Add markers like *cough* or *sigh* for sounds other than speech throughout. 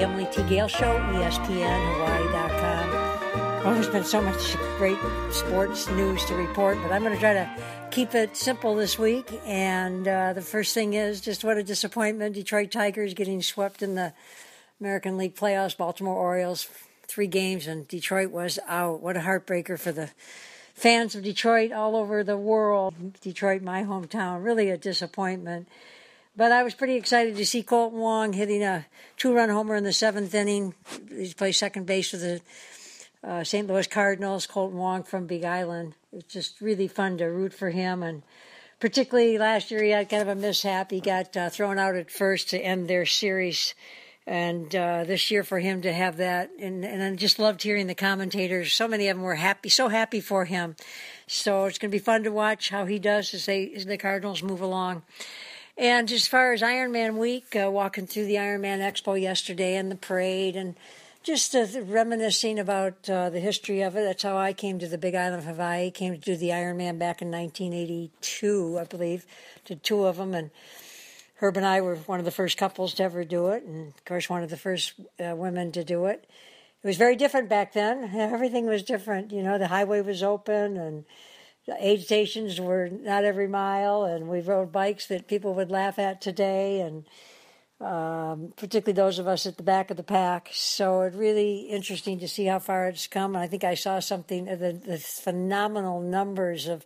Emily T. Gail Show, ESPN, Well, there's been so much great sports news to report, but I'm going to try to keep it simple this week. And uh, the first thing is just what a disappointment. Detroit Tigers getting swept in the American League playoffs. Baltimore Orioles, three games, and Detroit was out. What a heartbreaker for the fans of Detroit all over the world. Detroit, my hometown, really a disappointment. But I was pretty excited to see Kolten Wong hitting a two run homer in the seventh inning. He plays second base for the uh, St. Louis Cardinals, Kolten Wong from Big Island. It's just really fun to root for him. And particularly last year, he had kind of a mishap. He got uh, thrown out at first to end their series. And uh, this year, for him to have that, and, and I just loved hearing the commentators. So many of them were happy, so happy for him. So it's going to be fun to watch how he does as they as the Cardinals move along. And as far as Ironman week, uh, walking through the Ironman Expo yesterday and the parade and just uh, reminiscing about uh, the history of it. That's how I came to the Big Island of Hawaii. Came to do the Ironman back in 1982, I believe. Did two of them, and Herb and I were one of the first couples to ever do it, and of course, one of the first uh, women to do it. It was very different back then. *laughs* Everything was different. You know, the highway was open, and aid stations were not every mile, and we rode bikes that people would laugh at today, and um, particularly those of us at the back of the pack. So it's really interesting to see how far it's come. And I think I saw something the, the phenomenal numbers of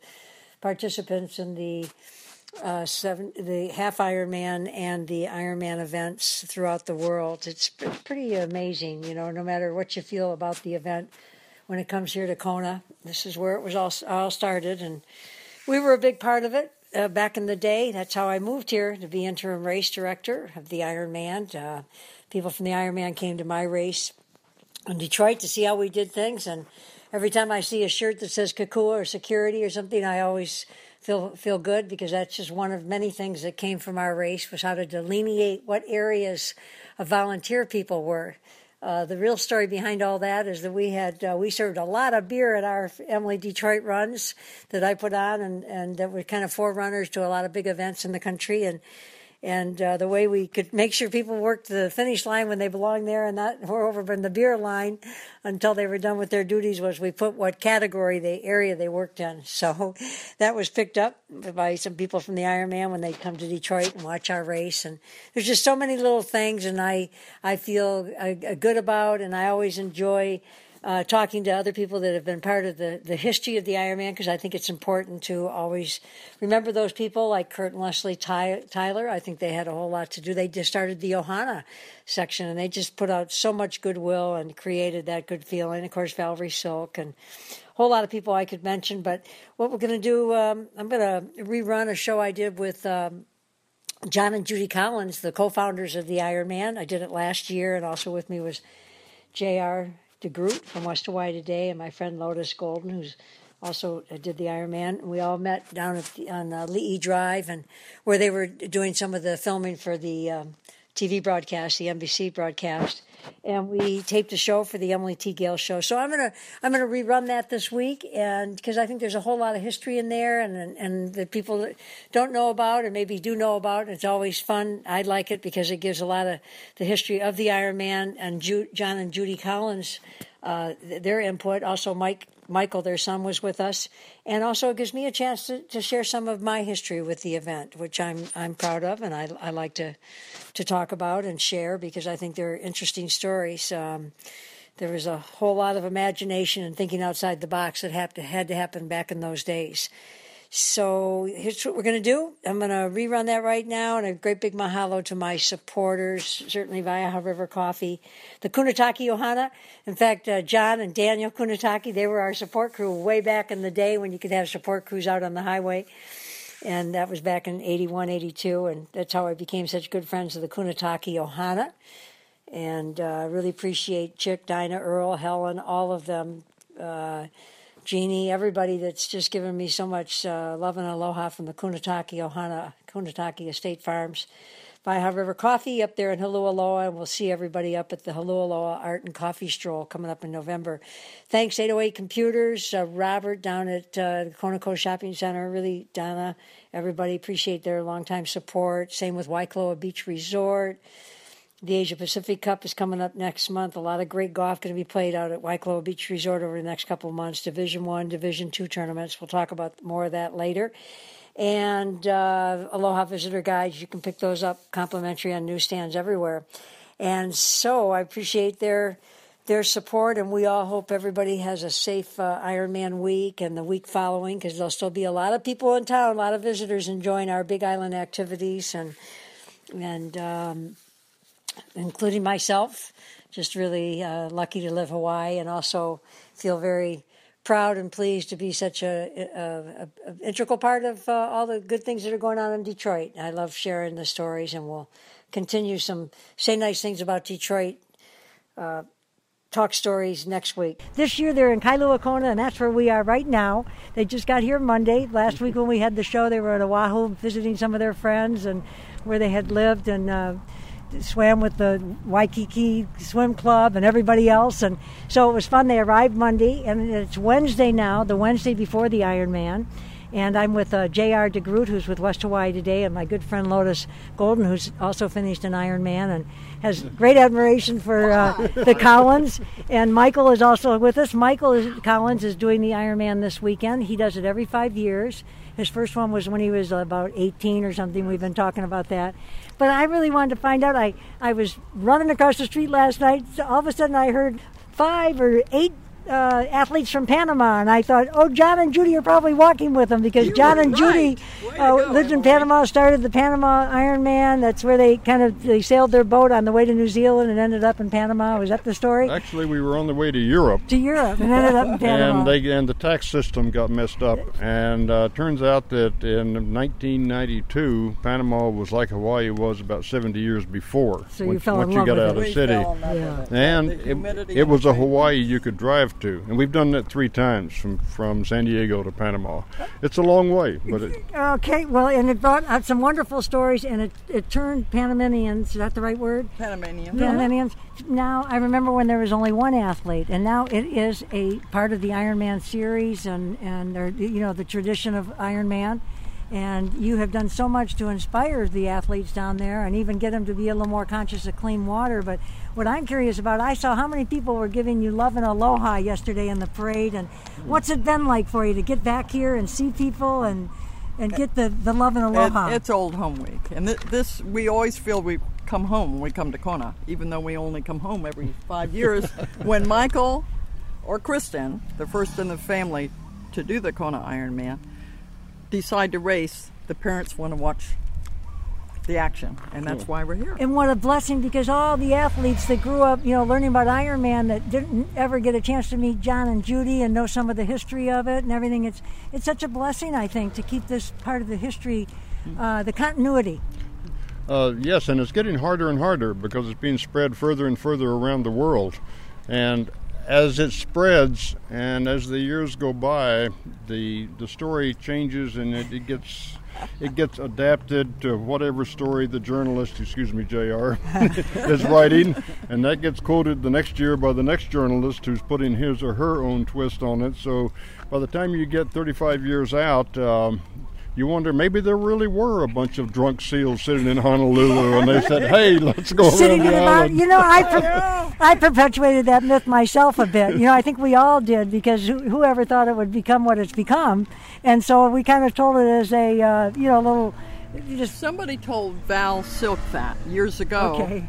participants in the uh, seven, the half Ironman and the Ironman events throughout the world. It's pretty amazing, you know. No matter what you feel about the event, when it comes here to Kona. This is where it was all all started, and we were a big part of it uh, back in the day. That's how I moved here to be interim race director of the Ironman. Uh, people from the Ironman came to my race in Detroit to see how we did things, and every time I see a shirt that says Kokua or security or something, I always feel feel good because that's just one of many things that came from our race was how to delineate what areas of volunteer people were. Uh, the real story behind all that is that we had uh, we served a lot of beer at our Emily Detroit runs that I put on, and and that were kind of forerunners to a lot of big events in the country. And and uh, the way we could make sure people worked the finish line when they belonged there and not were over in the beer line until they were done with their duties was we put what category the area they worked in. So that was picked up by some people from the Ironman when they come to Detroit and watch our race. And there's just so many little things, and I I feel uh, good about, and I always enjoy uh, talking to other people that have been part of the, the history of the Ironman because I think it's important to always remember those people like Kurt and Leslie Ty- Tyler. I think they had a whole lot to do. They just started the Ohana section and they just put out so much goodwill and created that good feeling. Of course, Valerie Silk and a whole lot of people I could mention. But what we're going to do, um, I'm going to rerun a show I did with. Um, John and Judy Collins, the co-founders of the Ironman. I did it last year, and also with me was J.R. DeGroot from West Hawaii Today, and my friend Lotus Golden, who's also uh, did the Ironman. And we all met down at the, on uh, Ali'i Drive, and where they were doing some of the filming for the um, TV broadcast, the NBC broadcast, and we taped a show for the Emily T. Gail show. So I'm gonna I'm gonna rerun that this week, and because I think there's a whole lot of history in there, and and the people don't know about or maybe do know about. It's always fun. I like it because it gives a lot of the history of the Iron Man and Ju- John and Judy Collins. Uh, their input. Also, Mike Michael, their son, was with us, and also it gives me a chance to, to share some of my history with the event, which I'm I'm proud of, and I, I like to to talk about and share because I think they're interesting stories. Um, there was a whole lot of imagination and thinking outside the box that had to, had to happen back in those days. So here's what we're going to do. I'm going to rerun that right now, and a great big mahalo to my supporters, certainly Waiaha River Coffee, the Kunitake Ohana. In fact, uh, John and Daniel Kunitake, they were our support crew way back in the day when you could have support crews out on the highway. And that was back in 81, 82, and that's how I became such good friends with the Kunitake Ohana. And uh, really appreciate Chick, Dinah, Earl, Helen, all of them. Uh, Jeannie, everybody that's just given me so much uh, love and aloha from the Kunitake Ohana, Kunitake Estate Farms. Waiaha River Coffee up there in Holualoa, and we'll see everybody up at the Holualoa Art and Coffee Stroll coming up in November. Thanks, 808 Computers, uh, Robert down at uh, the Conoco Shopping Center, really, Donna, everybody appreciate their longtime support. Same with Waikoloa Beach Resort. The Asia Pacific Cup is coming up next month. A lot of great golf going to be played out at Waikoloa Beach Resort over the next couple of months. Division One, Division Two tournaments. We'll talk about more of that later. And uh, Aloha Visitor Guides, you can pick those up complimentary on newsstands everywhere. And so I appreciate their their support, and we all hope everybody has a safe uh, Ironman week and the week following because there'll still be a lot of people in town, a lot of visitors enjoying our Big Island activities, and and um, including myself. Just really uh, lucky to live Hawaii, and also feel very proud and pleased to be such a, a, a, integral part of uh, all the good things that are going on in Detroit. I love sharing the stories, and we'll continue some say nice things about Detroit. Uh, talk stories next week. This year they're in Kailua Kona, and that's where we are right now. They just got here Monday. Last week when we had the show, they were at Oahu visiting some of their friends and where they had lived and uh, swam with the Waikiki Swim Club and everybody else. And so it was fun. They arrived Monday, and it's Wednesday now, the Wednesday before the Ironman. And I'm with uh, J.R. DeGroot, who's with West Hawaii today, and my good friend Lotus Golden, who's also finished an Ironman and has great admiration for uh, the *laughs* Collins. And Michael is also with us. Michael is, Collins is doing the Ironman this weekend. He does it every five years. His first one was when he was about 18 or something. We've been talking about that. But I really wanted to find out. I, I was running across the street last night. All of a sudden, I heard five or eight uh, athletes from Panama, and I thought, oh, John and Judy are probably walking with them because You John and right. Judy uh, lived in Panama, started the Panama Ironman. That's where they kind of they sailed their boat on the way to New Zealand and ended up in Panama. Was that the story? Actually, we were on the way to Europe, to Europe and ended up in *laughs* Panama. and they and the tax system got messed up. And uh, turns out that in 1992, Panama was like Hawaii was about 70 years before. So you once, fell in once love you got with out it. of the We city. fell in love Yeah. And The it, it was a. Hawaii you could drive to, and we've done that three times from from San Diego to Panama. It's a long way, but it, Okay, well, and it brought out some wonderful stories, and it, it turned Panamanians, is that the right word? Panamanian. Uh-huh. Panamanians. Now, I remember when there was only one athlete, and now it is a part of the Ironman series and, and there- you know, the tradition of Ironman. And you have done so much to inspire the athletes down there and even get them to be a little more conscious of clean water. But what I'm curious about, I saw how many people were giving you love and aloha yesterday in the parade. And hmm. what's it been like for you to get back here and see people and, and get the, the love and It, aloha? it's Old Home Week, and th- this we always feel we come home when we come to Kona, even though we only come home every five years. *laughs* when Michael or Kristen, the first in the family to do the Kona Ironman, decide to race, the parents want to watch the action, and that's why we're here. And what a blessing because all the athletes that grew up, you know, learning about Ironman that didn't ever get a chance to meet John and Judy and know some of the history of it and everything. It's it's such a blessing, I think, to keep this part of the history, uh, the continuity. Uh, yes, and it's getting harder and harder because it's being spread further and further around the world. And as it spreads and as the years go by, the the story changes and it, it gets it gets adapted to whatever story the journalist, excuse me, Jr. *laughs* is writing, and that gets quoted the next year by the next journalist who's putting his or her own twist on it. So by the time you get 35 years out. Um, you wonder maybe there really were a bunch of drunk seals sitting in Honolulu, and they said, "Hey, let's go Sitting around in the island." you know, I per- *laughs* I perpetuated that myth myself a bit. You know, I think we all did because who, whoever thought it would become what it's become, and so we kind of told it as a uh, you know little just Somebody told Val Silk that years ago. okay.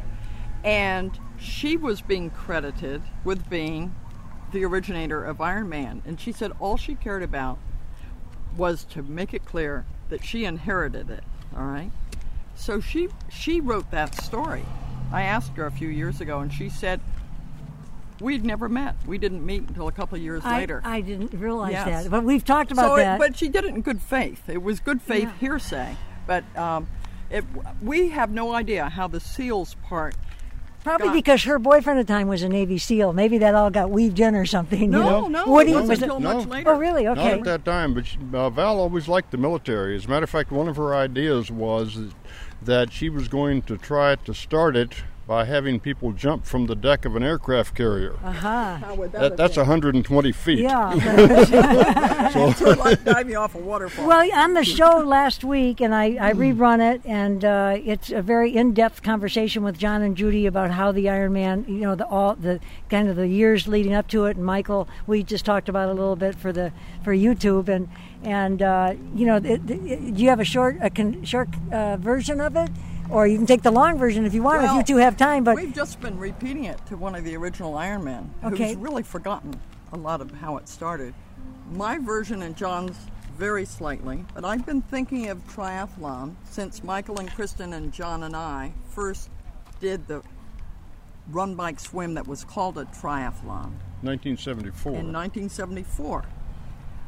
and she was being credited with being the originator of Iron Man. And she said all she cared about was to make it clear that she inherited it. All right. So she she wrote that story. I asked her a few years ago, and she said we'd never met. We didn't meet until a couple of years I, later. I didn't realize Yes. that, but we've talked about so, it- that. but she did it in good faith. It was good faith Yeah. hearsay. But um, it, we have no idea how the seals part Probably got- because her boyfriend at the time was a Navy SEAL. Maybe that all got weaved in or something. No, you know? no, Woody it wasn't was until No. much later. Oh, really? Not Okay. at that time, but she, uh, Val always liked the military. As a matter of fact, one of her ideas was that she was going to try to start it by having people jump from the deck of an aircraft carrier. Aha. How would that, That, that's been? 120 feet. Yeah. Sort of like diving off a waterfall. Well, on the *laughs* show last week, and I, I rerun it, and uh, it's a very in-depth conversation with John and Judy about how the Iron Man, you know, the all the kind of the years leading up to it. And Michael, we just talked about a little bit for the for YouTube, and and uh, you know, it, it, do you have a short a con, short uh, version of it, or you can take the long version if you want, if you two have time. But We've just been repeating it to one of the original Iron Men, Okay. who's really forgotten a lot of how it started. My version and John's very slightly, but I've been thinking of triathlon since Michael and Kristen and John and I first did the run, bike, swim that was called a triathlon 1974. in 1974.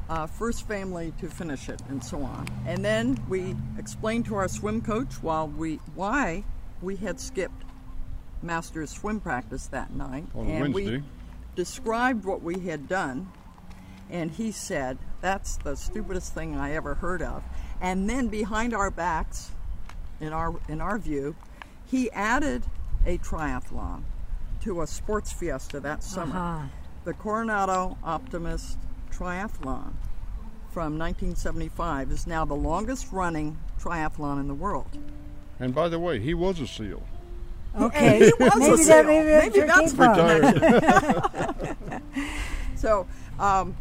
Uh, first family to finish it, and so on. And then we explained to our swim coach while we why we had skipped master's swim practice that night, On and Wednesday. we described what we had done. And he said, "That's the stupidest thing I ever heard of." And then behind our backs, in our in our view, he added a triathlon to a sports fiesta that summer uh-huh. the Coronado Optimist Triathlon from 1975 is now the longest running triathlon in the world. And by the way, he was a SEAL. okay, he was a maybe seal. that maybe, Maybe that's. Retired. *laughs* So um,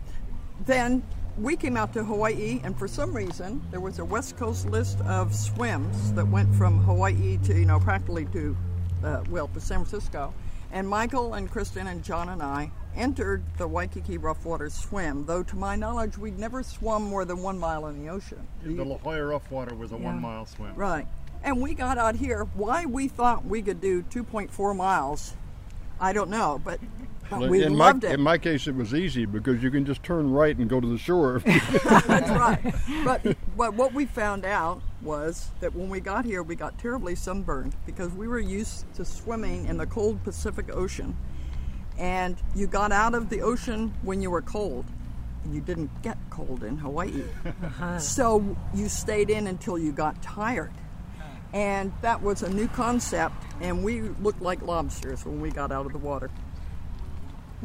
then we came out to Hawaii, and for some reason, there was a West Coast list of swims that went from Hawaii to, you know, practically to, uh, well, to San Francisco. And Michael and Kristen and John and I entered the Waikiki Rough Water Swim, though to my knowledge, we'd never swum more than one mile in the ocean. The La Jolla Rough Water was a Yeah. one mile swim. Right. And we got out here. Why we thought we could do 2.4 miles, I don't know, but, but we in my loved it. in my case, it was easy because you can just turn right and go to the shore. *laughs* *laughs* That's right. But, but what we found out was that when we got here, we got terribly sunburned because we were used to swimming in the cold Pacific Ocean. And you got out of the ocean when you were cold. And you didn't get cold in Hawaii. Uh-huh. So you stayed in until you got tired. And that was a new concept, and we looked like lobsters when we got out of the water.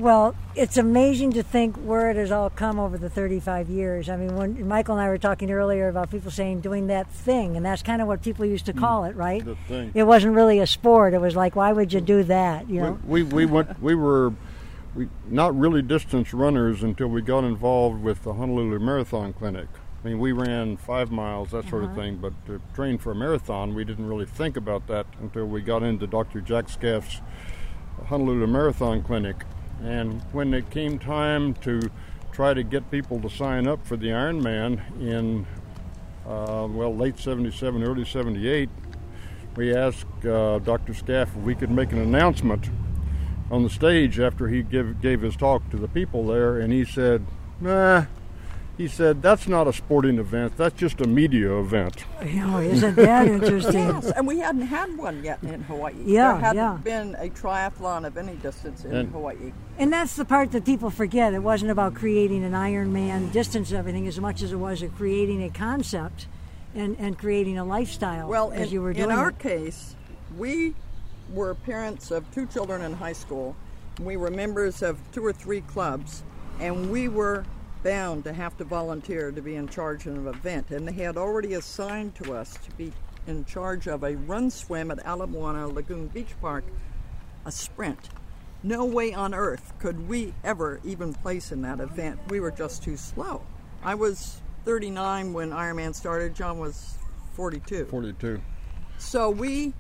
Well, it's amazing to think where it has all come over the 35 years. I mean, when Michael and I were talking earlier about people saying doing that thing, and that's kind of what people used to mm. call it, right? The thing. It wasn't really a sport. It was like, why would you do that? You know? we, we, we went we were we, not really distance runners until we got involved with the Honolulu Marathon Clinic. I mean, we ran five miles, that sort of uh-huh. thing, but to train for a marathon, we didn't really think about that until we got into Dr. Jack Scaff's Honolulu Marathon Clinic. And when it came time to try to get people to sign up for the Ironman in, uh, well, late 77, early 78, we asked uh, Dr. Scaff if we could make an announcement on the stage after he give, gave his talk to the people there, and he said, nah, he said, that's not a sporting event, that's just a media event. You know, isn't that *laughs* interesting? Yes, and we hadn't had one yet in Hawaii. Yeah, there hadn't yeah. been a triathlon of any distance in And- Hawaii. And that's the part that people forget. It wasn't about creating an Ironman distance and everything as much as it was of creating a concept and, and creating a lifestyle Well, as in, you were doing in our it. case, we were parents of two children in high school. We were members of two or three clubs, and we were bound to have to volunteer to be in charge of an event. And they had already assigned to us to be in charge of a run swim at Ala Moana Lagoon Beach Park, a sprint. No way on earth could we ever even place in that event. We were just too slow. I was 39 when Ironman started. John was 42. 42. So we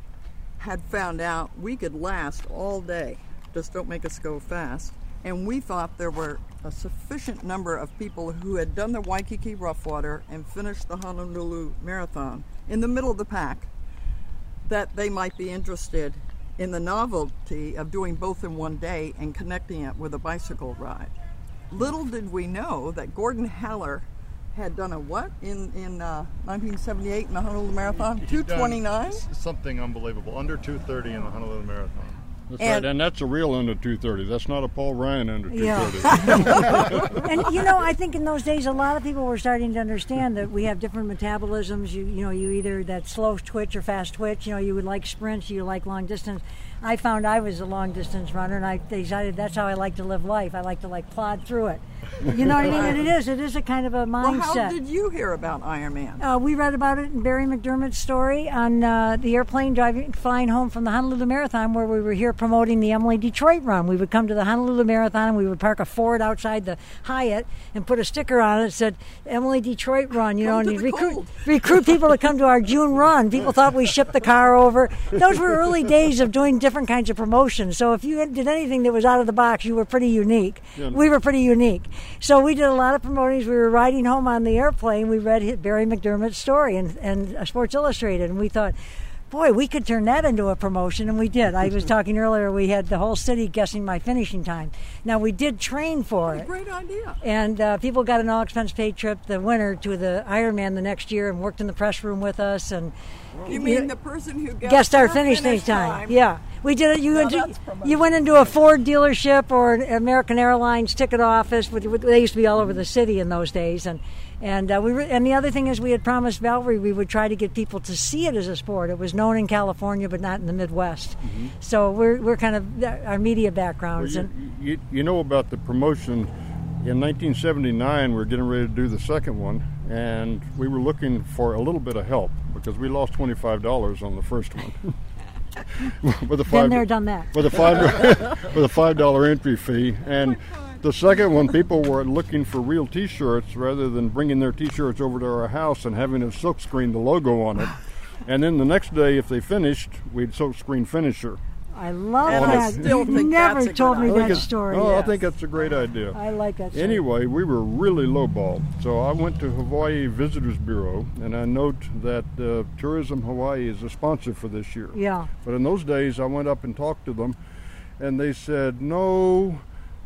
had found out we could last all day. Just don't make us go fast. And we thought there were a sufficient number of people who had done the Waikiki Rough Water and finished the Honolulu Marathon in the middle of the pack that they might be interested in the novelty of doing both in one day and connecting it with a bicycle ride. Little did we know that Gordon Haller had done a what in in uh, 1978 in the Honolulu Marathon? 229. Something unbelievable. Under 230 in the Honolulu Marathon. That's And- right, and that's a real under 230. That's not a Paul Ryan under 230. Yeah. 230. *laughs* *laughs* and you know, I think in those days, a lot of people were starting to understand that we have different metabolisms. You, you know, you either that slow twitch or fast twitch. You know, you would like sprints, you like long distance. I found I was a long distance runner, and I decided that's how I like to live life. I like to like plod through it. You know what I mean? And it is. It is a kind of a Well, mindset. how did you hear about Ironman? Uh, we read about it in Barry McDermott's story on uh, the airplane driving, flying home from the Honolulu Marathon, where we were here promoting the Emily Detroit run. We would come to the Honolulu Marathon, and we would park a Ford outside the Hyatt and put a sticker on it that said Emily Detroit run. You Come know, and recruit cold. *laughs* recruit people to come to our June run. People thought we shipped the car over. Those were early days of doing different kinds of promotions. So if you did anything that was out of the box, you were pretty unique. We were pretty unique. So we did a lot of promotions. We were riding home on the airplane. We read Barry McDermott's story and, and uh, Sports Illustrated, and we thought, boy, we could turn that into a promotion, and we did. I was *laughs* talking earlier, we had the whole city guessing my finishing time. Now, we did train for it. Great idea. And uh, people got an all expense paid trip, the winner, to the Ironman the next year and worked in the press room with us. And You mean the person who guessed, guessed our finishing finish time. Yeah, we did it. You Now went, to, you went into a Ford dealership or an American Airlines ticket office. With, they used to be all over the city in those days, and and uh, we were. And the other thing is, we had promised Valerie we would try to get people to see it as a sport. It was known in California, but not in the Midwest. So we're we're kind of our media Well, backgrounds you, and. you, you know about the promotion. In 1979, We're getting ready to do the second one, and we were looking for a little bit of help because we lost $25 on the first one. *laughs* with a Been five, there, done that. with a five *laughs* with a five dollar entry fee, and *laughs* the second one, people were looking for real T-shirts rather than bringing their T-shirts over to our house and having a silk screen the logo on it. *sighs* And then the next day, if they finished, we'd silk screen finisher. I love And I that. still you think never that's told me. I that story. Oh, I think that's a great idea. I like that. Story. Anyway, we were really lowball. So I went to Hawaii Visitors Bureau, and I note that uh, Tourism Hawaii is a sponsor for this year. Yeah. But in those days, I went up and talked to them, and they said, no.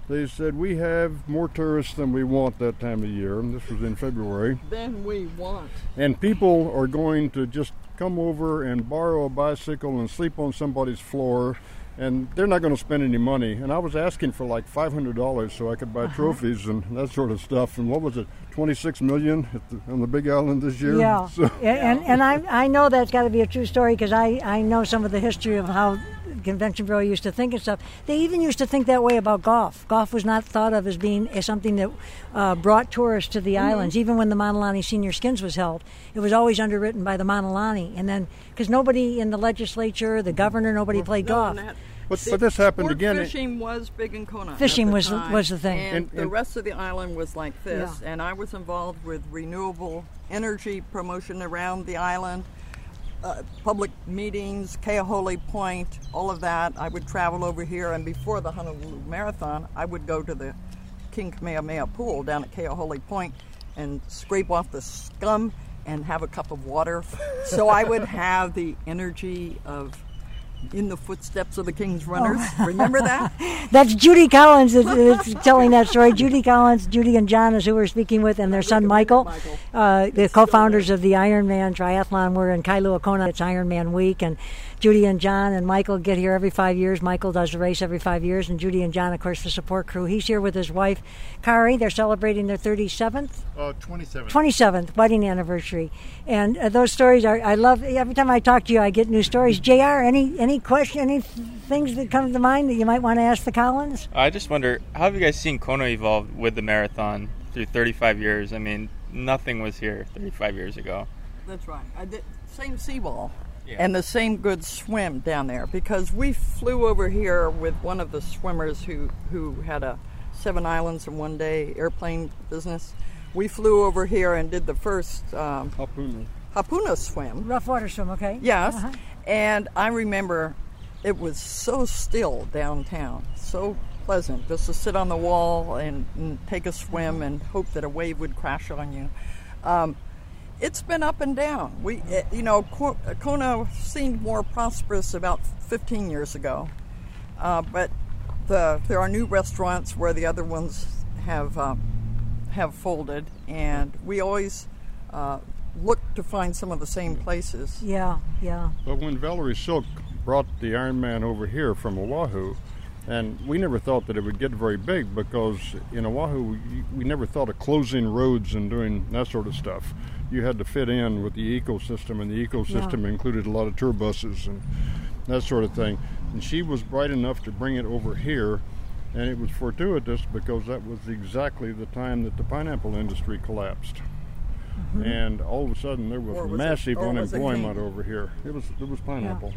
They said, we have more tourists than we want that time of year. And this was in February. Then we want. And people are going to just come over and borrow a bicycle and sleep on somebody's floor. And they're not going to spend any money. And I was asking for like $500 so I could buy Uh-huh. trophies and that sort of stuff. And what was it, 26 million at the, on the Big Island this year? Yeah, *laughs* So- and and I I know that's got to be a true story because I I know some of the history of how convention bureau used to think and stuff. They even used to think that way about golf. Golf was not thought of as being as something that uh, brought tourists to the islands. Even when the Mauna Lani Senior Skins was held, it was always underwritten by the Mauna Lani, and then because nobody in the legislature, the governor, nobody played No, golf. and that- But- see, but this happened sport again- Fishing was big in Kona. at Fishing the was the- time, was the thing. and, And- the rest of the island was like this. Yeah. And I was involved with renewable energy promotion around the island, uh, public meetings, Keahole Point, all of that. I would travel over here, and before the Honolulu Marathon, I would go to the King Kamehameha Pool down at Keahole Point and scrape off the scum and have a cup of water. so I would have the energy of in the footsteps of the King's runners. Oh. Remember that? *laughs* That's Judy Collins is, is telling that story. Judy Collins, Judy and John is who we're speaking with, and their son Michael, Michael. uh, the co-founders of the Ironman Triathlon. We're in Kailua Kona. It's Ironman week, and Judy and John and Michael get here every five years. Michael does the race every five years, and Judy and John, of course, the support crew. He's here with his wife, Kari. They're celebrating their 37th Uh, 27. 27th wedding anniversary and uh, those stories are i love every time i talk to you i get new stories jr any any question any things that come to mind that you might want to ask the collins I just wonder, how have you guys seen Kona evolve with the marathon through 35 years? I mean, nothing was here 35 years ago. That's right. I did, same seawall. Yeah. And the same good swim down there because we flew over here with one of the swimmers who, who had a seven islands in one day airplane business. We flew over here and did the first um, Hapuna. Hapuna swim. rough water swim okay Yes. Uh-huh. And I remember it was so still downtown, so pleasant just to sit on the wall and, and take a swim and hope that a wave would crash on you. Um, it's been up and down. We, eh, you know, Kona seemed more prosperous about 15 years ago, uh, but the there are new restaurants where the other ones have um, have folded, and we always uh, look to find some of the same places. yeah yeah But when Valerie Silk brought the Ironman over here from Oahu, and we never thought that it would get very big because in Oahu we, we never thought of closing roads and doing that sort of stuff. You had to fit in with the ecosystem, and the ecosystem included a lot of tour buses and that sort of thing. and she was bright enough to bring it over here. And it was fortuitous because that was exactly the time that the pineapple industry collapsed. Mm-hmm. And all of a sudden, there was, was massive it unemployment cane? over here. It was it was pineapple.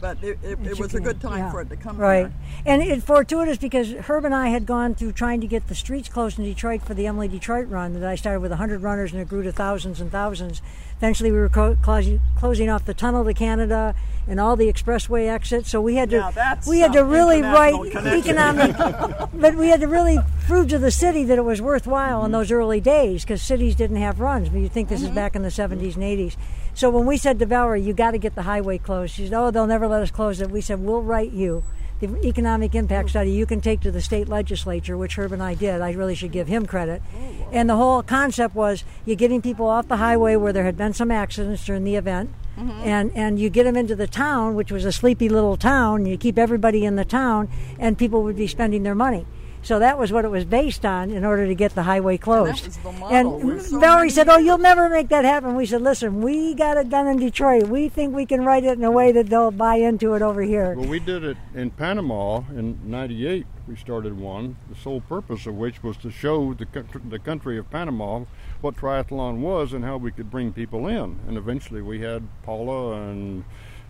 But it, it, it was a good time Yeah. for it to come Right. here. And it's fortuitous because Herb and I had gone through trying to get the streets closed in Detroit for the Emily Detroit run that I started with 100 runners and it grew to thousands and thousands. Eventually, we were co- closing, closing off the tunnel to Canada and all the expressway exits. So we had to Now we had to really write economic, *laughs* but we had to really prove to the city that it was worthwhile Mm-hmm. in those early days because cities didn't have runs. But you think this is back in the 70s and 80s. So when we said to Valerie, you got to get the highway closed, she said, oh, they'll never let us close it. We said, we'll write you the economic impact study you can take to the state legislature, which Herb and I did. I really should give him credit. Oh, and the whole concept was you're getting people off the highway where there had been some accidents during the event. Mm-hmm. And and you get them into the town, which was a sleepy little town. You keep everybody in the town, and people would be spending their money. So that was what it was based on in order to get the highway closed. was the model and so Valerie said, "Oh, you'll never make that happen." We said, "Listen, we got it done in Detroit. We think we can write it in a way that they'll buy into it over here." Well, we did it in Panama in '98. We started one. The sole purpose of which was to show the the country of Panama what triathlon was and how we could bring people in. And eventually, we had Paula and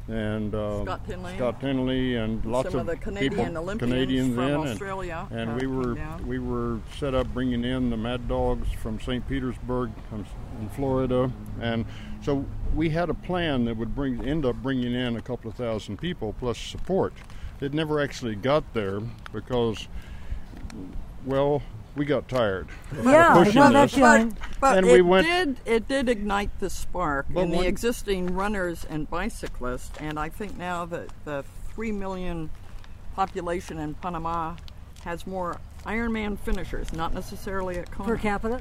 and uh, Scott Tinley. Scott and lots Some of the people, Olympians Canadians from in, and- Australia, And, uh, we were down. we were set up bringing in the Mad Dogs from St. Petersburg um, in Florida, and so we had a plan that would bring end up bringing in a couple of thousand people plus support. It never actually got there because, well, we got tired. Yeah, I pushing know that this. feeling. But And it we went- did it did ignite the spark in the existing runners and bicyclists, and I think now that the three million population in Panama has more Ironman finishers, not necessarily at Kona Per capita.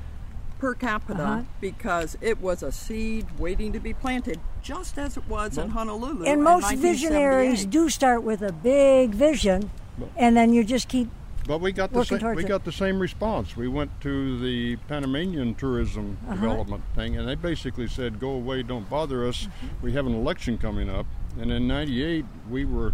per capita, Uh-huh. because it was a seed waiting to be planted, just as it was in Honolulu. And in most visionaries do start with a big vision, and then you just keep. But we got the same, we it. got the same response. We went to the Panamanian tourism Uh-huh. development thing, and they basically said, "Go away, don't bother us. Mm-hmm. We have an election coming up." And in '98, we were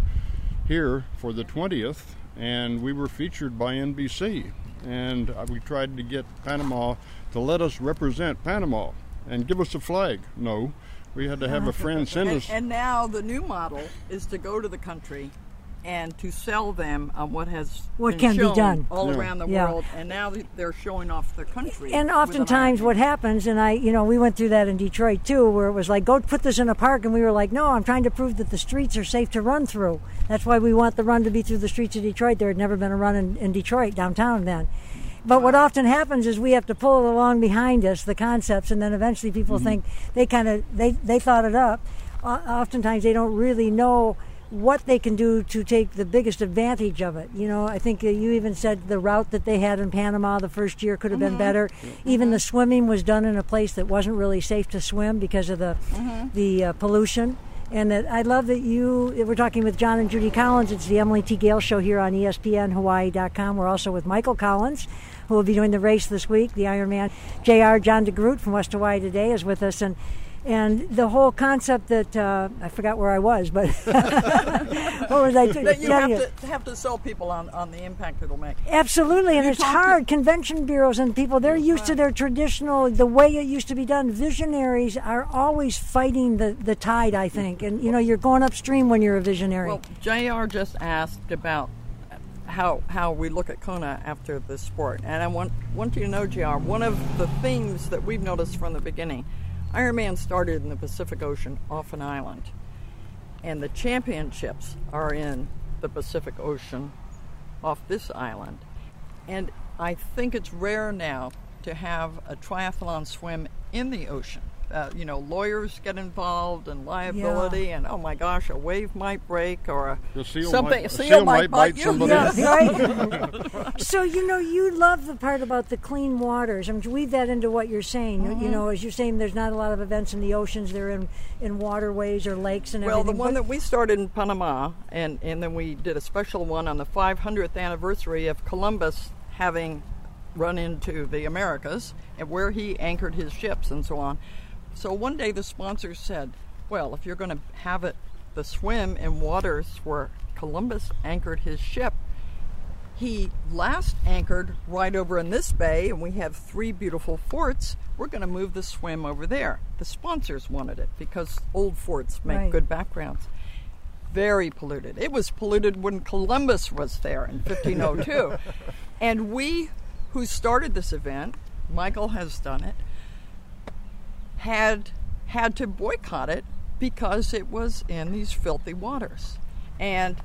here for the 20th, and we were featured by NBC, and uh, we tried to get Panama to let us represent Panama and give us a flag. No, we had to have a friend send And, us. and now the new model is to go to the country and to sell them on what has What been can be done. all Yeah. around the Yeah. world. And now they're showing off their country. And with an oftentimes, what happens, and I, you know, we went through that in Detroit too, where it was like, go put this in a park, and we were like, no, I'm trying to prove that the streets are safe to run through. That's why we want the run to be through the streets of Detroit. There had never been a run in, in Detroit downtown then. But what often happens is we have to pull along behind us, the concepts, and then eventually people mm-hmm. think they kind of they they thought it up. O- Oftentimes they don't really know what they can do to take the biggest advantage of it. You know, I think you even said the route that they had in Panama the first year could have been mm-hmm. better. Mm-hmm. Even the swimming was done in a place that wasn't really safe to swim because of the mm-hmm. the uh, pollution. And that I love that you. We're talking with John and Judy Collins. It's the Emily T. Gail Show here on ESPNHawaii.com. We're also with Michael Collins, who will be doing the race this week. The Ironman. Jr. John DeGroot from West Hawaii today is with us, and and the whole concept that uh, I forgot where I was, but *laughs* what was I t- that you have you? to have to sell people on, on the impact it'll make. Absolutely, and You it's talked to- hard. Convention bureaus and people, they're used to their traditional, the way it used to be done. Visionaries are always fighting the, the tide, I think. And, you know, you're going upstream when you're a visionary. Well, Jr. just asked about how how we look at Kona after the sport, and I want want you to know, Jr. One of the themes that we've noticed from the beginning, Ironman started in the Pacific Ocean off an island, and the championships are in the Pacific Ocean off this island, and I think it's rare now to have a triathlon swim in the ocean. Uh, you know, lawyers get involved and liability, and oh my gosh, a wave might break or a seal something. might- a a seal, seal might, might bite bite you. somebody. Yeah, *laughs* right. so you know, you love the part about the clean waters. I'm mean, weave that into what you're saying. You- You Mm-hmm. know, as you're saying, there's not a lot of events in the oceans. They're in in waterways or lakes and Well, the one but- that we started in Panama, and, and then we did a special one on the 500th anniversary of Columbus having run into the Americas and where he anchored his ships and so on. So one day the sponsor said, Well, if you're going to have it the swim in waters where Columbus anchored his ship. He last anchored right over in this bay, and we have three beautiful forts. We're going to move the swim over there. The sponsors wanted it because old forts make Right. good backgrounds. Very polluted. It was polluted when Columbus was there in 1502. *laughs* and we, who started this event, Michael has done it, had had to boycott it because it was in these filthy waters. And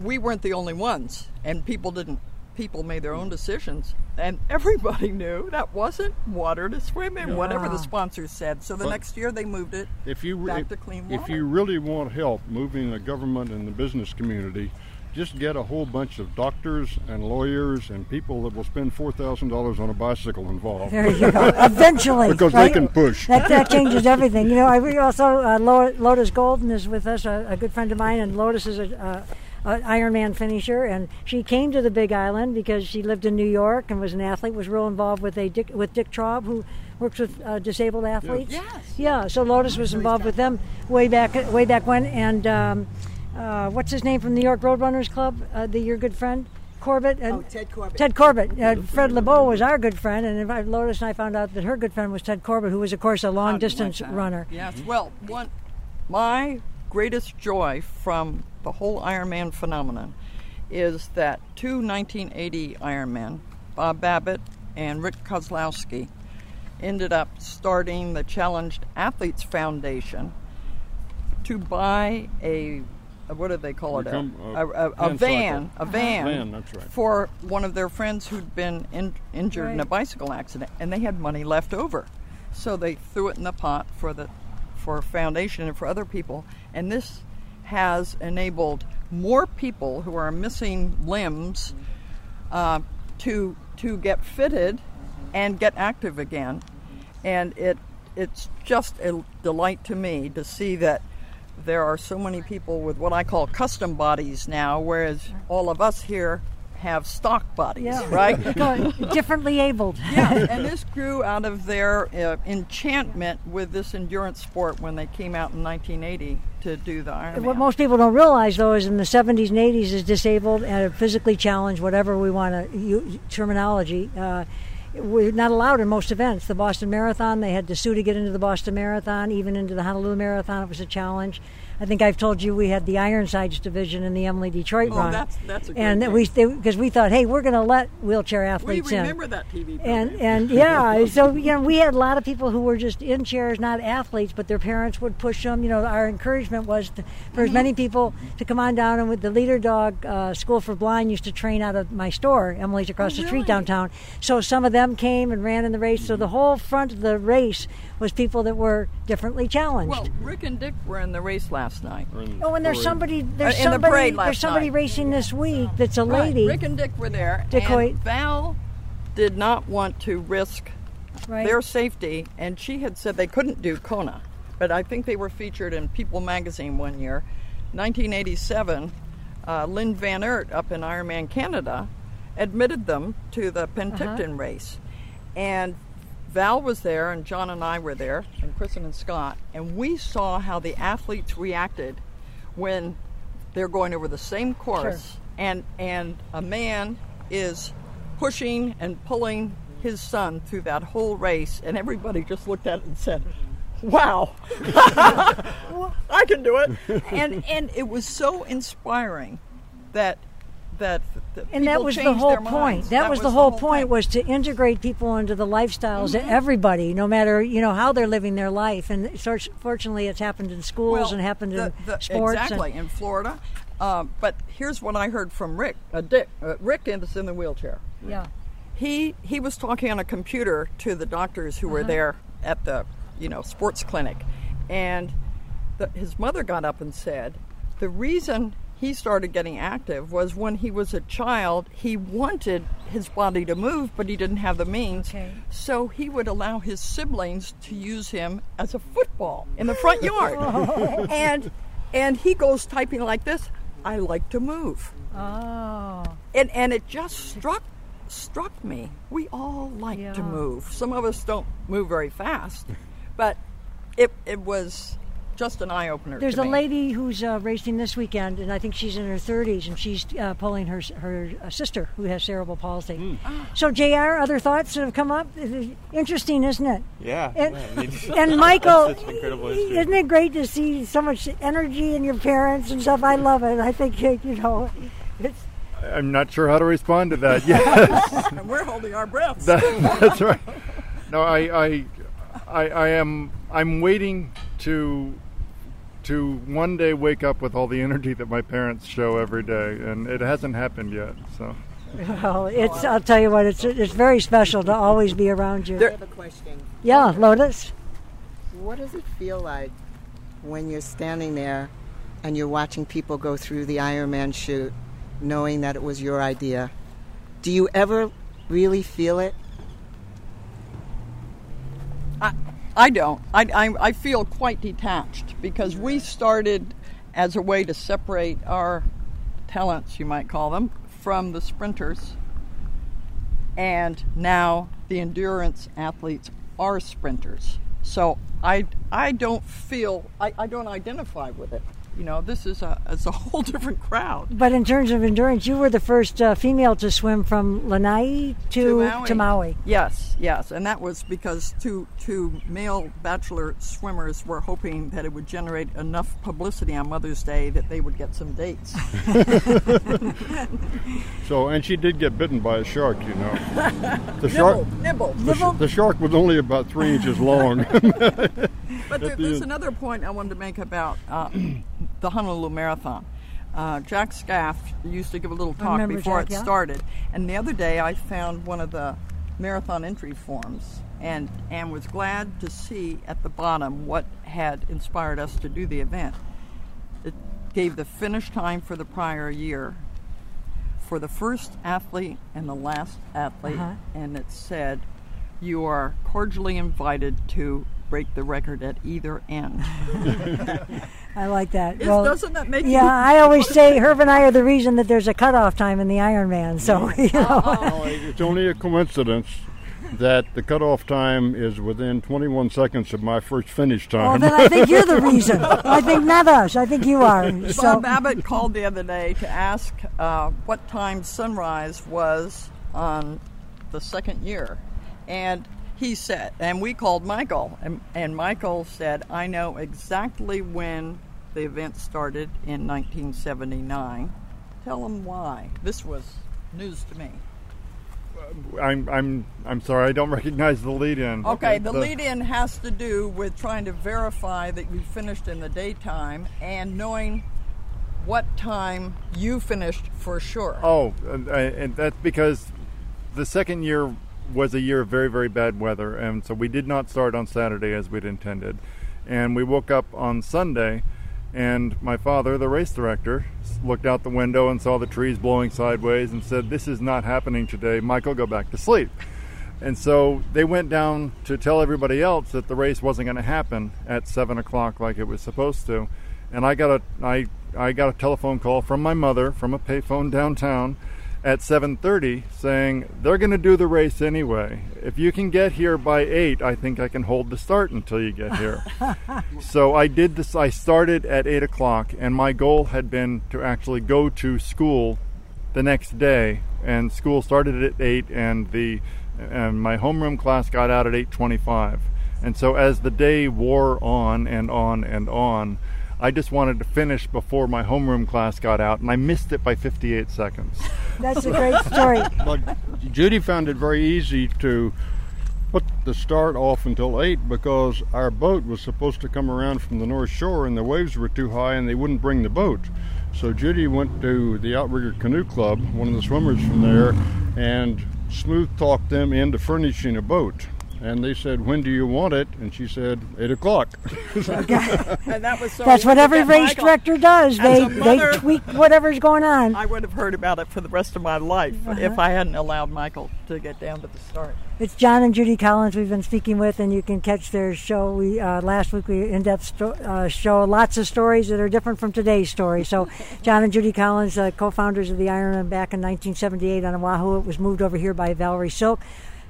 we weren't the only ones and people didn't people made their own decisions and *laughs* everybody knew that wasn't water to swim in whatever the sponsors said so the But- next year they moved it If you back if, to clean water. if you really want help moving the government and the business community, just get a whole bunch of doctors and lawyers and people that will spend four thousand dollars on a bicycle involved. There you go. *laughs* Eventually, Because they can push. That, that *laughs* changes everything. You know, I we also uh, Lotus Golden is with us, a, a good friend of mine, and Lotus is a, uh, a Ironman finisher, and she came to the Big Island because she lived in New York and was an athlete. Was real involved with a Dick, with Dick Traum, who works with uh, disabled athletes. Yes. Yeah. So Lotus was involved with them way back way back when, and. Um, uh, what's his name from New York Roadrunners Club? Uh, the your good friend Corbett. And Oh, Ted Corbett. Ted Corbett. Uh, Fred Lebow was our good friend, and if- Lotus and I found out that her good friend was Ted Corbett, who was, of course, a long How'd you like distance that? runner. Yes. Well, one, my greatest joy from the whole Ironman phenomenon is that two 1980 Ironmen, Bob Babbitt and Rick Kozlowski, ended up starting the Challenged Athletes Foundation to buy a, a what do they call it? A, a, a a, a van van, cycle. a van, Van, that's right. for one of their friends who'd been in, injured in a bicycle accident, and they had money left over, so they threw it in the pot for the for foundation and for other people, and this has enabled more people who are missing limbs uh, to to get fitted and get active again, and it it's just a delight to me to see that there are so many people with what I call custom bodies now, whereas all of us here have stock bodies, Yeah. right? *laughs* Differently abled. yeah, and this grew out of their uh, enchantment with this endurance sport when they came out in 1980 to do the Ironman. What most people don't realize, though, is in the 70s and 80s, is disabled and physically challenged, whatever we want to use terminology. Uh, we're not allowed in most events. The Boston Marathon, they had to sue to get into the Boston Marathon, even into the Honolulu Marathon. It was a challenge. I think I've told you we had the Ironsides division in the Emily Detroit Oh, run, that's- that's a and we because we thought, hey, we're going to let wheelchair athletes in. We remember that TV program. and and yeah, *laughs* so you know, we had a lot of people who were just in chairs, not athletes, but their parents would push them. You know, our encouragement was to, for as many people to come on down. And with the leader dog uh, school for blind used to train out of my store, Emily's across the street downtown. So some of them came and ran in the race. So the whole front of the race was people that were differently challenged. well, Rick and Dick were in the race last night. Or in Oh, and there's somebody. There's Uh, in the somebody. parade last there's somebody night. racing this week. That's a Right, lady. Rick and Dick were there. Dick and Val did not want to risk right? their safety, and she had said they couldn't do Kona. But I think they were featured in People magazine one year. 1987, uh, Lynn Van Aert up in Ironman Canada admitted them to the Penticton race. And Val was there, and John and I were there, and Kristen and Scott, and we saw how the athletes reacted when they're going over the same course, Sure. and and a man is pushing and pulling his son through that whole race, and everybody just looked at it and said, "Wow, *laughs* I can do it!" and and it was so inspiring that that, that and that was the whole point. minds. That, was, the whole point thing. was to integrate people into the lifestyles Mm-hmm. of everybody, no matter you know how they're living their life. And fortunately, it's happened in schools well, and happened the- in sports. and- Exactly in Florida. Uh, but here's what I heard from Rick. Uh, Dick. Uh, Rick is in the wheelchair. yeah. He he was talking on a computer to the doctors who were Uh-huh. there at the you know sports clinic, and the, his mother got up and said, the reason he started getting active was when he was a child. He wanted his body to move, but he didn't have the means. Okay. So he would allow his siblings to use him as a football in the front yard, *laughs* and and he goes typing like this. I like to move Oh. and and it just struck struck me. We all like to move. Some of us don't move very fast, but it it was just an eye opener. There's to a me. lady who's uh, racing this weekend, and I think she's in her 30s, and she's uh, pulling her her uh, sister who has cerebral palsy. Hmm. So, Jr. Other thoughts that have come up? Interesting, isn't it? Yeah. And, yeah, I mean, and *laughs* Michael, that's such incredible history. isn't it great to see so much energy in your parents and stuff? I love it. I think you know, it's I'm not sure how to respond to that. *laughs* Yes, *laughs* And we're holding our breaths. that, that's right. No, I, I, I, I am. I'm waiting to to one day wake up with all the energy that my parents show every day, and it hasn't happened yet. So. well, it's. I'll tell you what, it's it's very special to always be around you. I have a question. yeah, Lotus. What does it feel like when you're standing there and you're watching people go through the Ironman chute, knowing that it was your idea? Do you ever really feel it? I don't. I, I, I feel quite detached because we started as a way to separate our talents, you might call them, from the sprinters. And now the endurance athletes are sprinters. So I, I don't feel, I, I don't identify with it. You know, this is a, it's a *laughs* whole different crowd. But in terms of endurance, you were the first uh, female to swim from Lanai to, to Maui. Yes, yes, and that was because two two male bachelor swimmers were hoping that it would generate enough publicity on Mother's Day that they would get some dates. *laughs* So, and she did get bitten by a shark, you know. *laughs* The shark, nibble, the, sh- the shark was only about three inches long. But there, the there's end. another point I wanted to make about uh, the Honolulu Marathon. Uh, Jack Scaff used to give a little talk before Jack, it yeah. started, and the other day I found one of the marathon entry forms, and and was glad to see at the bottom what had inspired us to do the event. It gave the finish time for the prior year, for the first athlete and the last athlete, Uh-huh. and it said, "You are cordially invited to break the record at either end." *laughs* *laughs* I like that. Is- doesn't that make Yeah, you- I always say Herb and I are the reason that there's a cutoff time in the Ironman. So you know, *laughs* No, it's only a coincidence that the cutoff time is within 21 seconds of my first finish well, time. then I think you're the *laughs* reason. I think not us. I think you are. So Bob Abbott called the other day to ask uh, what time sunrise was on the second year. And he said, and we called Michael, and, and Michael said, I know exactly when the event started in 1979. Tell them why. This was news to me. Uh, I'm I'm I'm sorry. I don't *laughs* recognize the lead-in. Okay, the lead in has to do with trying to verify that you finished in the daytime and knowing what time you finished for sure. Oh, and, and that's because the second year was a year of very very bad weather, and so we did not start on Saturday as we'd intended, and we woke up on Sunday. And my father, the race director, looked out the window and saw the trees blowing sideways and said, This is not happening today. Michael, go back to sleep. And so they went down to tell everybody else that the race wasn't going to happen at seven o'clock like it was supposed to. And I got a I I got a telephone call from my mother from a payphone downtown at 7:30 saying they're going to do the race anyway. If you can get here by 8, I think I can hold the start until you get here. *laughs* so I did this. I started at 8 o'clock, and my goal had been to actually go to school the next day. And school started at 8, and the and my homeroom class got out at 8:25. And so as the day wore on and on and on, I just wanted to finish before my homeroom class got out, and I missed it by 58 seconds. *laughs* that's a great story. But Judy found it very easy to put the start off until 8 because our boat was supposed to come around from the North Shore and the waves were too high and they wouldn't bring the boat. So Judy went to the Outrigger Canoe Club, one of the swimmers from there, and smooth talked them into furnishing a boat. And they said, When do you want it? And she said, 8 o'clock. *laughs* And that was so That's what every get race Michael. director does. As They a they tweak whatever's going on. I would have heard about it for the rest of my life Uh-huh. if I hadn't allowed Michael to get down to the start. It's John and Judy Collins we've been speaking with, and you can catch their show. We uh, last week we in-depth sto- uh, show lots of stories that are different from today's story. So, *laughs* John and Judy Collins, uh, co-founders of the Ironman back in 1978 on Oahu, it was moved over here by Valerie Silk.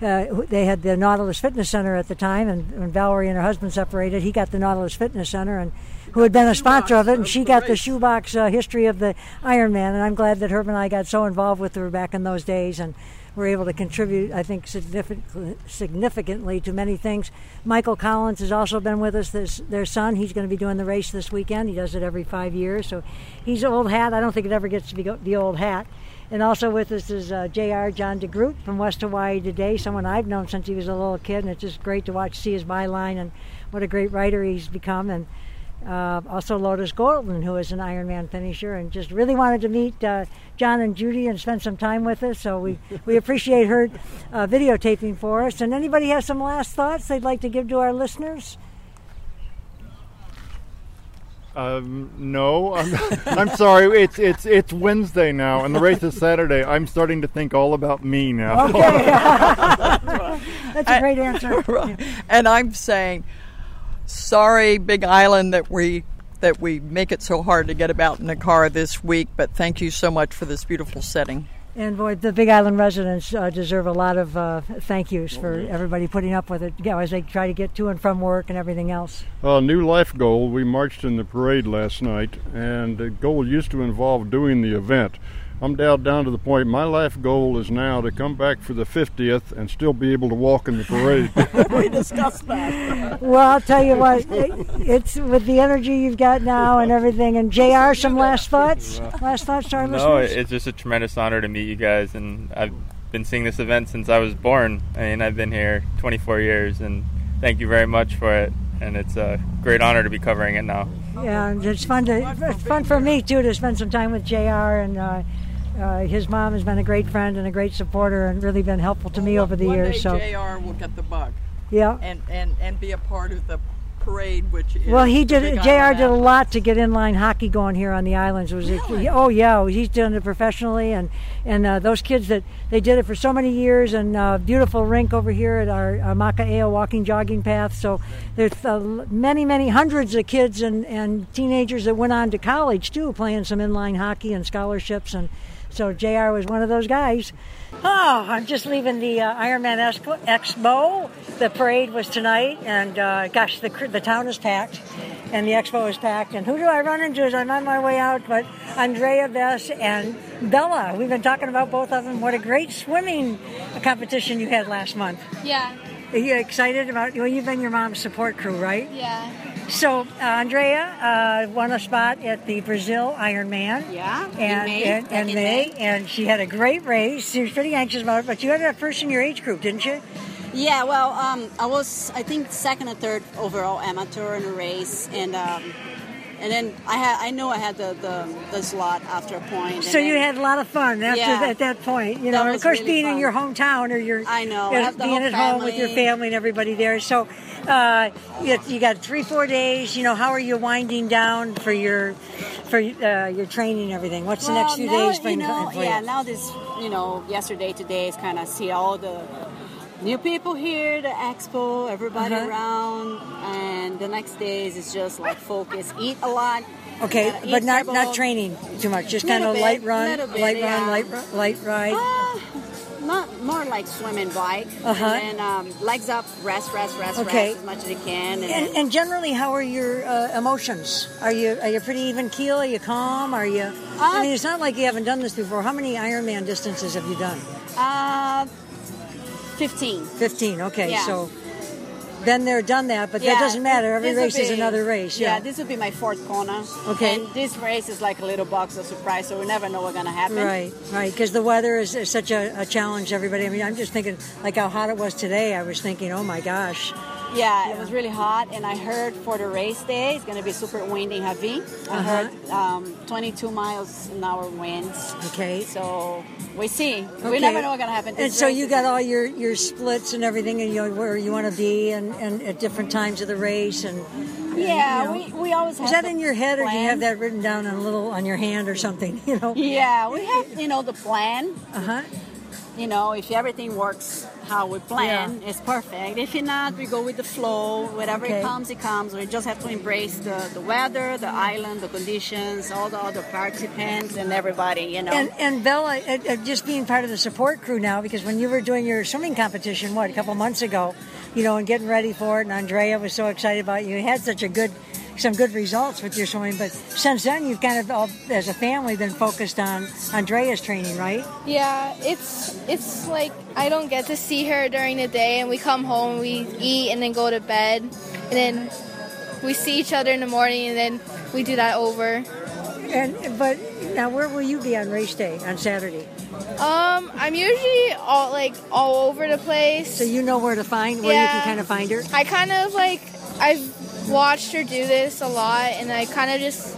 Uh, they had the Nautilus Fitness Center at the time, and when Valerie and her husband separated, he got the Nautilus Fitness Center, and who had been a sponsor of it, and she got the shoebox uh, history of the Ironman. And I'm glad that Herb and I got so involved with her back in those days, and were able to contribute, I think, significantly, significantly to many things. Michael Collins has also been with us. This, their son, he's going to be doing the race this weekend. He does it every five years, so he's old hat. I don't think it ever gets to be the old hat. And also with us is uh, J.R. John DeGroot from West Hawaii Today, someone I've known since he was a little kid, and it's just great to watch, see his byline, and what a great writer he's become. And uh, also Lotus Golden, who is an Ironman finisher, and just really wanted to meet uh, John and Judy and spend some time with us. So we, we *laughs* appreciate her uh, videotaping for us. And anybody has some last thoughts they'd like to give to our listeners? Um, no, I'm, *laughs* I'm sorry. It's it's it's Wednesday now, and the race is Saturday. I'm starting to think all about me now. Okay, *laughs* That's a great answer. *laughs* and I'm saying, sorry, Big Island, that we that we make it so hard to get about in the car this week. But thank you so much for this beautiful setting. And boy, the Big Island residents uh, deserve a lot of uh, thank yous for everybody putting up with it you know, as they try to get to and from work and everything else. A new life goal. We marched in the parade last night, and the goal used to involve doing the event. I'm down down to the point. My life goal is now to come back for the 50th and still be able to walk in the parade. *laughs* we discussed that. Well, I'll tell you what. It's with the energy you've got now and everything. And JR, some last thoughts? Last thoughts to our No, listeners? it's just a tremendous honor to meet you guys, and I've been seeing this event since I was born. I mean, I've been here 24 years, and thank you very much for it. And it's a great honor to be covering it now. Yeah, and it's fun to it's fun for me too to spend some time with Jr. And uh, uh, his mom has been a great friend and a great supporter, and really been helpful to me over the One years. Day So Jr. will get the bug yeah. and, and and be a part of the parade, which is Well, he did. Jr. Did a lot to get inline hockey going here on the islands. Was it? Oh yeah, he's done it professionally, and and uh, those kids that they did it for so many years, and uh, beautiful rink over here at our uh, Maka'eo walking jogging path. So there's uh, many many hundreds of kids and and teenagers that went on to college too, playing some inline hockey and scholarships, and so Jr. was one of those guys. Oh, I'm just leaving the uh, Ironman Expo. Expo. The parade was tonight, and uh, gosh, the the town is packed, and the expo is packed. And who do I run into as I'm on my way out? But Andrea Bess and Bella. We've been talking about both of them. What a great swimming competition you had last month. Yeah, Are you excited about? Well, you've been your mom's support crew, right? yeah. So uh, Andrea uh, won a spot at the Brazil Ironman. Yeah, in and May, and, and May, May. and she had a great race. She was pretty anxious about it, but you had a first in your age group, didn't you? Yeah, well, um, I was, I think, second or third overall amateur in the race, and um, and then I had, I know I had the, the, the slot after a point. So you had a lot of fun after Yeah. at that point, you know. Of course, really being in your hometown or your, I know, you the being at home with your family. and everybody there. So uh, you, you got three, four days. You know, how are you winding down for your for uh, your training and everything? What's the next few now, days you know, yeah, now this, you know, yesterday, today is kind of see all the new people here, the expo, everybody Uh-huh. around, and the next days is just like focus, eat a lot. Okay, but not not training too much. Just kind of light run, bit, light run, light light ride. Uh, not more like swim and bike, Uh-huh. and then um, legs up, rest, rest, rest, Okay. rest as much as you can. And, And, and generally, how are your uh, emotions? Are you are you pretty even keel? Are you calm? Are you? I Uh, mean, it's not like you haven't done this before. How many Ironman distances have you done? uh, fifteen. Fifteen. Okay, Yeah. so they're done that, but that doesn't matter. Every race is another race. Yeah. Yeah. this would be my fourth Kona. Okay. And this race is like a little box of surprise, so we never know what's gonna happen. Right, right, because the weather is, is such a, a challenge. Everybody, I mean, I'm just thinking like how hot it was today. I was thinking, oh my gosh, Yeah, it was really hot, and I heard for the race day it's gonna be super windy, heavy. I Uh-huh. heard um, 22 miles an hour winds. okay. So we see. Okay. We never know what's gonna happen. And so you got all your, your splits and everything, and you know, where you want to be, and, and at different times of the race, and Yeah, you know. we, we always have Is that in your head, or do you have that written down on a little on your hand or something? *laughs* You know. Yeah, we have you know the plan. Uh huh. You know, if everything works how we plan, is perfect. If you're not, we go with the flow. Whatever Okay. it comes, it comes. We just have to embrace the, the weather, the island, the conditions, all the other participants, and everybody. You know. And and Bella, uh, uh, just being part of the support crew now, because when you were doing your swimming competition, what a couple months ago, you know, and getting ready for it, and Andrea was so excited about you. You had such a good, some good results with your swimming. But since then, you've kind of, all, as a family, been focused on Andrea's training, right? Yeah, it's it's like I don't get to see her during the day, and we come home, we eat, and then go to bed, and then we see each other in the morning, and then we do that over. And but now, where will you be on race day on Saturday? Um, I'm usually all like all over the place. So you know where to find where you can kind of find her. I kind of like I've watched her do this a lot, and I kind of just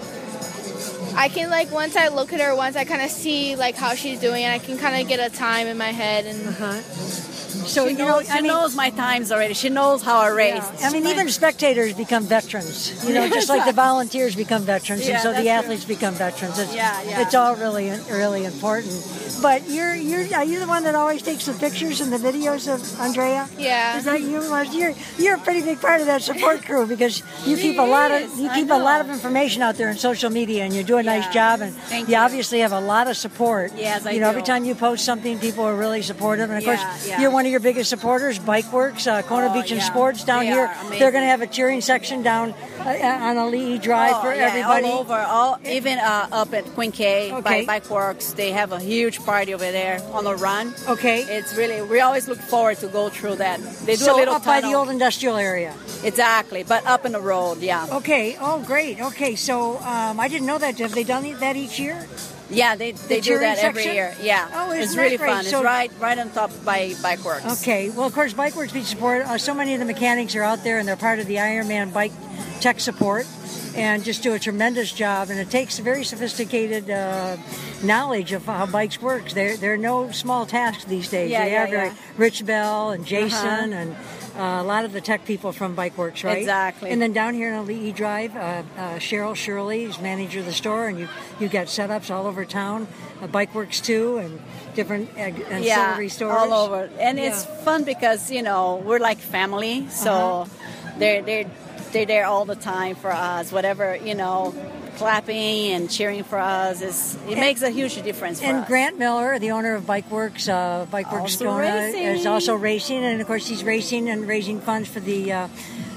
I can like once I look at her, once I kind of see like how she's doing, and I can kind of get a time in my head and. Uh-huh. So she you know, knows, I she mean, knows my times already. She knows how I race. I mean, even spectators become veterans. You know, just like the *laughs* volunteers become veterans, and so the athletes become veterans. It's, Yeah, yeah. it's all really, really important. But you're, you're, are you the one that always takes the pictures and the videos of Andrea? Yeah. Is that you? You're, you're a pretty big part of that support crew because you keep a lot of, you keep a lot of information out there on social media, and you do a nice job. And Thank you, you. obviously have a lot of support. Yes, I You know, every time you post something, people are really supportive. And of Yeah, course, yeah. you're one of your biggest supporters. Bike Works, uh, Kona Oh, Beach and yeah. Sports down They here. They're going to have a cheering section down uh, on Ali'i Drive Oh, for yeah, everybody. all over, all even uh, up at Queen K Okay. by Bike Works. They have a huge party over there on the run. Okay. It's really we always look forward to go through that. They do so a little up by the old industrial area. exactly, but up in the road, yeah, Okay. Oh, great. Okay. So um, I didn't know that. Have they done that each year? Yeah. They they do cheering that every section? year. Yeah, Oh, it's really great? fun. So- it's right right on top by Bike Works. Okay. Well, of course, Bike Works Beach Support. Uh, so many of the mechanics are out there, and they're part of the Ironman Bike Tech Support, and just do a tremendous job. And it takes very sophisticated uh, knowledge of how bikes work. They're they're no small task these days. Yeah, they yeah, have yeah. Rich Bell and Jason Uh-huh. and. Uh, a lot of the tech people from Bike Works, right? Exactly. And then down here in Ali'i Drive, uh, uh, Cheryl Shirley is manager of the store, and you you got setups all over town. Uh, Bike Works too, and different uh, ancillary yeah, stores all over, and it's fun because you know we're like family, so Uh-huh. they're they're they're there all the time for us. Whatever you know, clapping and cheering for us is it makes a huge difference. For And us. Grant Miller, the owner of Bike Works, uh, Bike Works Also Kona, racing. is also racing, and of course he's racing and raising funds for the uh,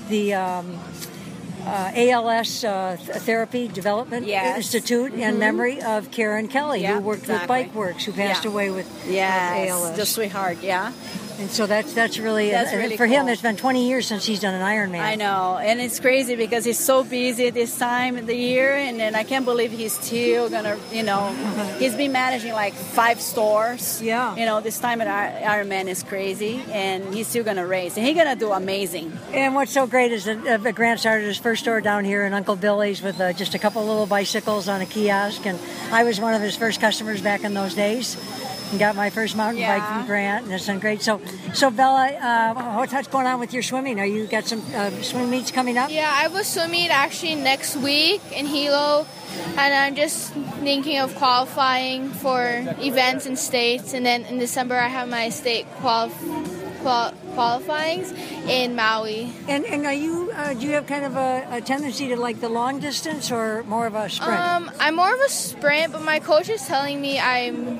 the um, uh, ALS uh, Therapy Development Yes. Mm-hmm. Institute in memory of Karen Kelly, Yeah, who worked exactly. with Bike Works, who passed Yeah. away with yes, uh, ALS. the sweetheart, yeah. And so that's that's really, That's really for him. It's been 20 years since he's done an Ironman. I know, and it's crazy because he's so busy this time of the year, and then I can't believe he's still gonna, you know, he's been managing like five stores. Yeah. You know, this time at Ir- Ironman is crazy, and he's still gonna race, and he's gonna do amazing. And what's so great is that uh, Grant started his first store down here in Uncle Billy's with uh, just a couple little bicycles on a kiosk, and I was one of his first customers back in those days. And got my first mountain bike from Grant, and it's been great. So, so Bella, uh, what's going on with your swimming? Are you got some uh, swim meets coming up? Yeah, I have a swim meet actually next week in Hilo, and I'm just thinking of qualifying for events in states, and then in December I have my state qual- qual- qualifyings in Maui. And and are you uh, do you have kind of a, a tendency to like the long distance or more of a sprint? Um, I'm more of a sprint, but my coach is telling me I'm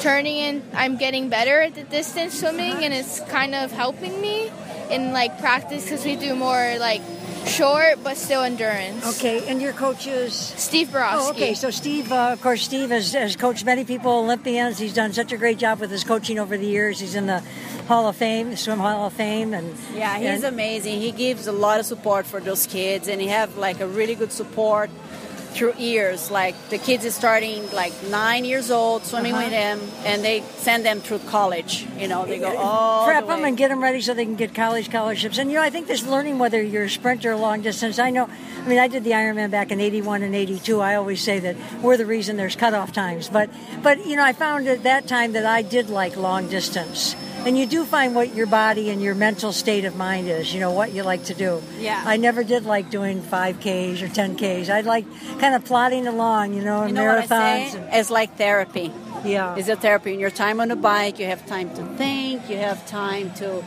turning in. I'm getting better at the distance swimming, and it's kind of helping me in like practice because we do more like short but still endurance. okay, and your coach is. Steve Borowski. Oh, okay. So Steve, uh, of course, Steve has, has coached many people, Olympians. He's done such a great job with his coaching over the years. He's in the Hall of Fame, the Swim Hall of Fame, and Yeah, he's and- amazing. He gives a lot of support for those kids, and he have like a really good support through years. Like the kids is starting like nine years old, swimming Uh-huh. with them, and they send them through college. You know, they go all prep the them and get them ready so they can get college scholarships. And you know, I think this learning whether you're a sprinter or long distance. I know. I mean, I did the Ironman back in '81 and '82. I always say that we're the reason there's cutoff times. But but you know, I found at that time that I did like long distance. And you do find what your body and your mental state of mind is, you know, what you like to do. Yeah. I never did like doing 5Ks or 10Ks. I like kind of plodding along, you know, you in know marathons. and- It's like therapy. yeah. It's a therapy. In your time on the bike, you have time to think. You have time to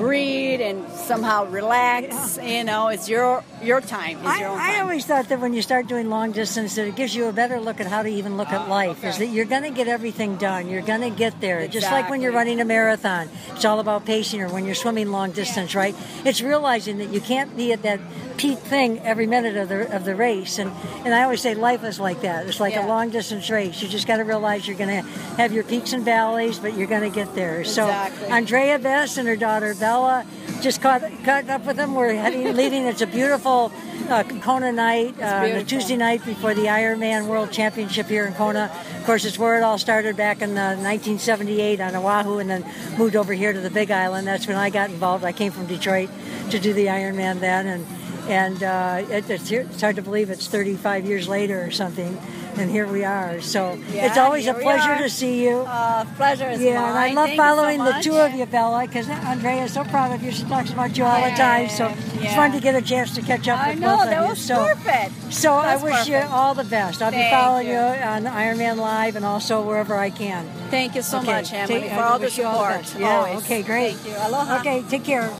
breathe and somehow relax. You know, it's your your time. It's I, your own I always thought that when you start doing long distance, that it gives you a better look at how to even look at oh, life. Is that you're going to get everything done. You're going to get there. Just like when you're running a marathon, it's all about pacing. Or when you're swimming long distance, right? It's realizing that you can't be at that peak thing every minute of the of the race. And and I always say life is like that. It's like Yeah. a long distance race. You just got to realize you're going to have your peaks and valleys, but you're going to get there. Exactly. So Andrea Bess and her daughter Bella just caught caught up with them. We're heading leaving. It's a beautiful uh, Kona night, uh, the. Tuesday night before the Ironman World Championship here in Kona. Of course, it's where it all started back in uh, 1978 on Oahu, and then moved over here to the Big Island. That's when I got involved. I came from Detroit to do the Ironman then, and and uh, it, it's, it's hard to believe it's 35 years later or something, and here we are. So Yeah, it's always a pleasure to see you. Uh, pleasure is Yeah, mine. and I love Thank you so following the two of you, Bella, because Andrea is so proud of you. She talks about you all the time. So it's fun to get a chance to catch up I with know both of that you. was so, perfect. so I wish you all the best. I'll be following you. you. on Ironman Live and also wherever I can. Thank you so Okay, much, Emily, for all the you all. Yeah, always. okay, great. Thank you. Aloha. Okay, take care.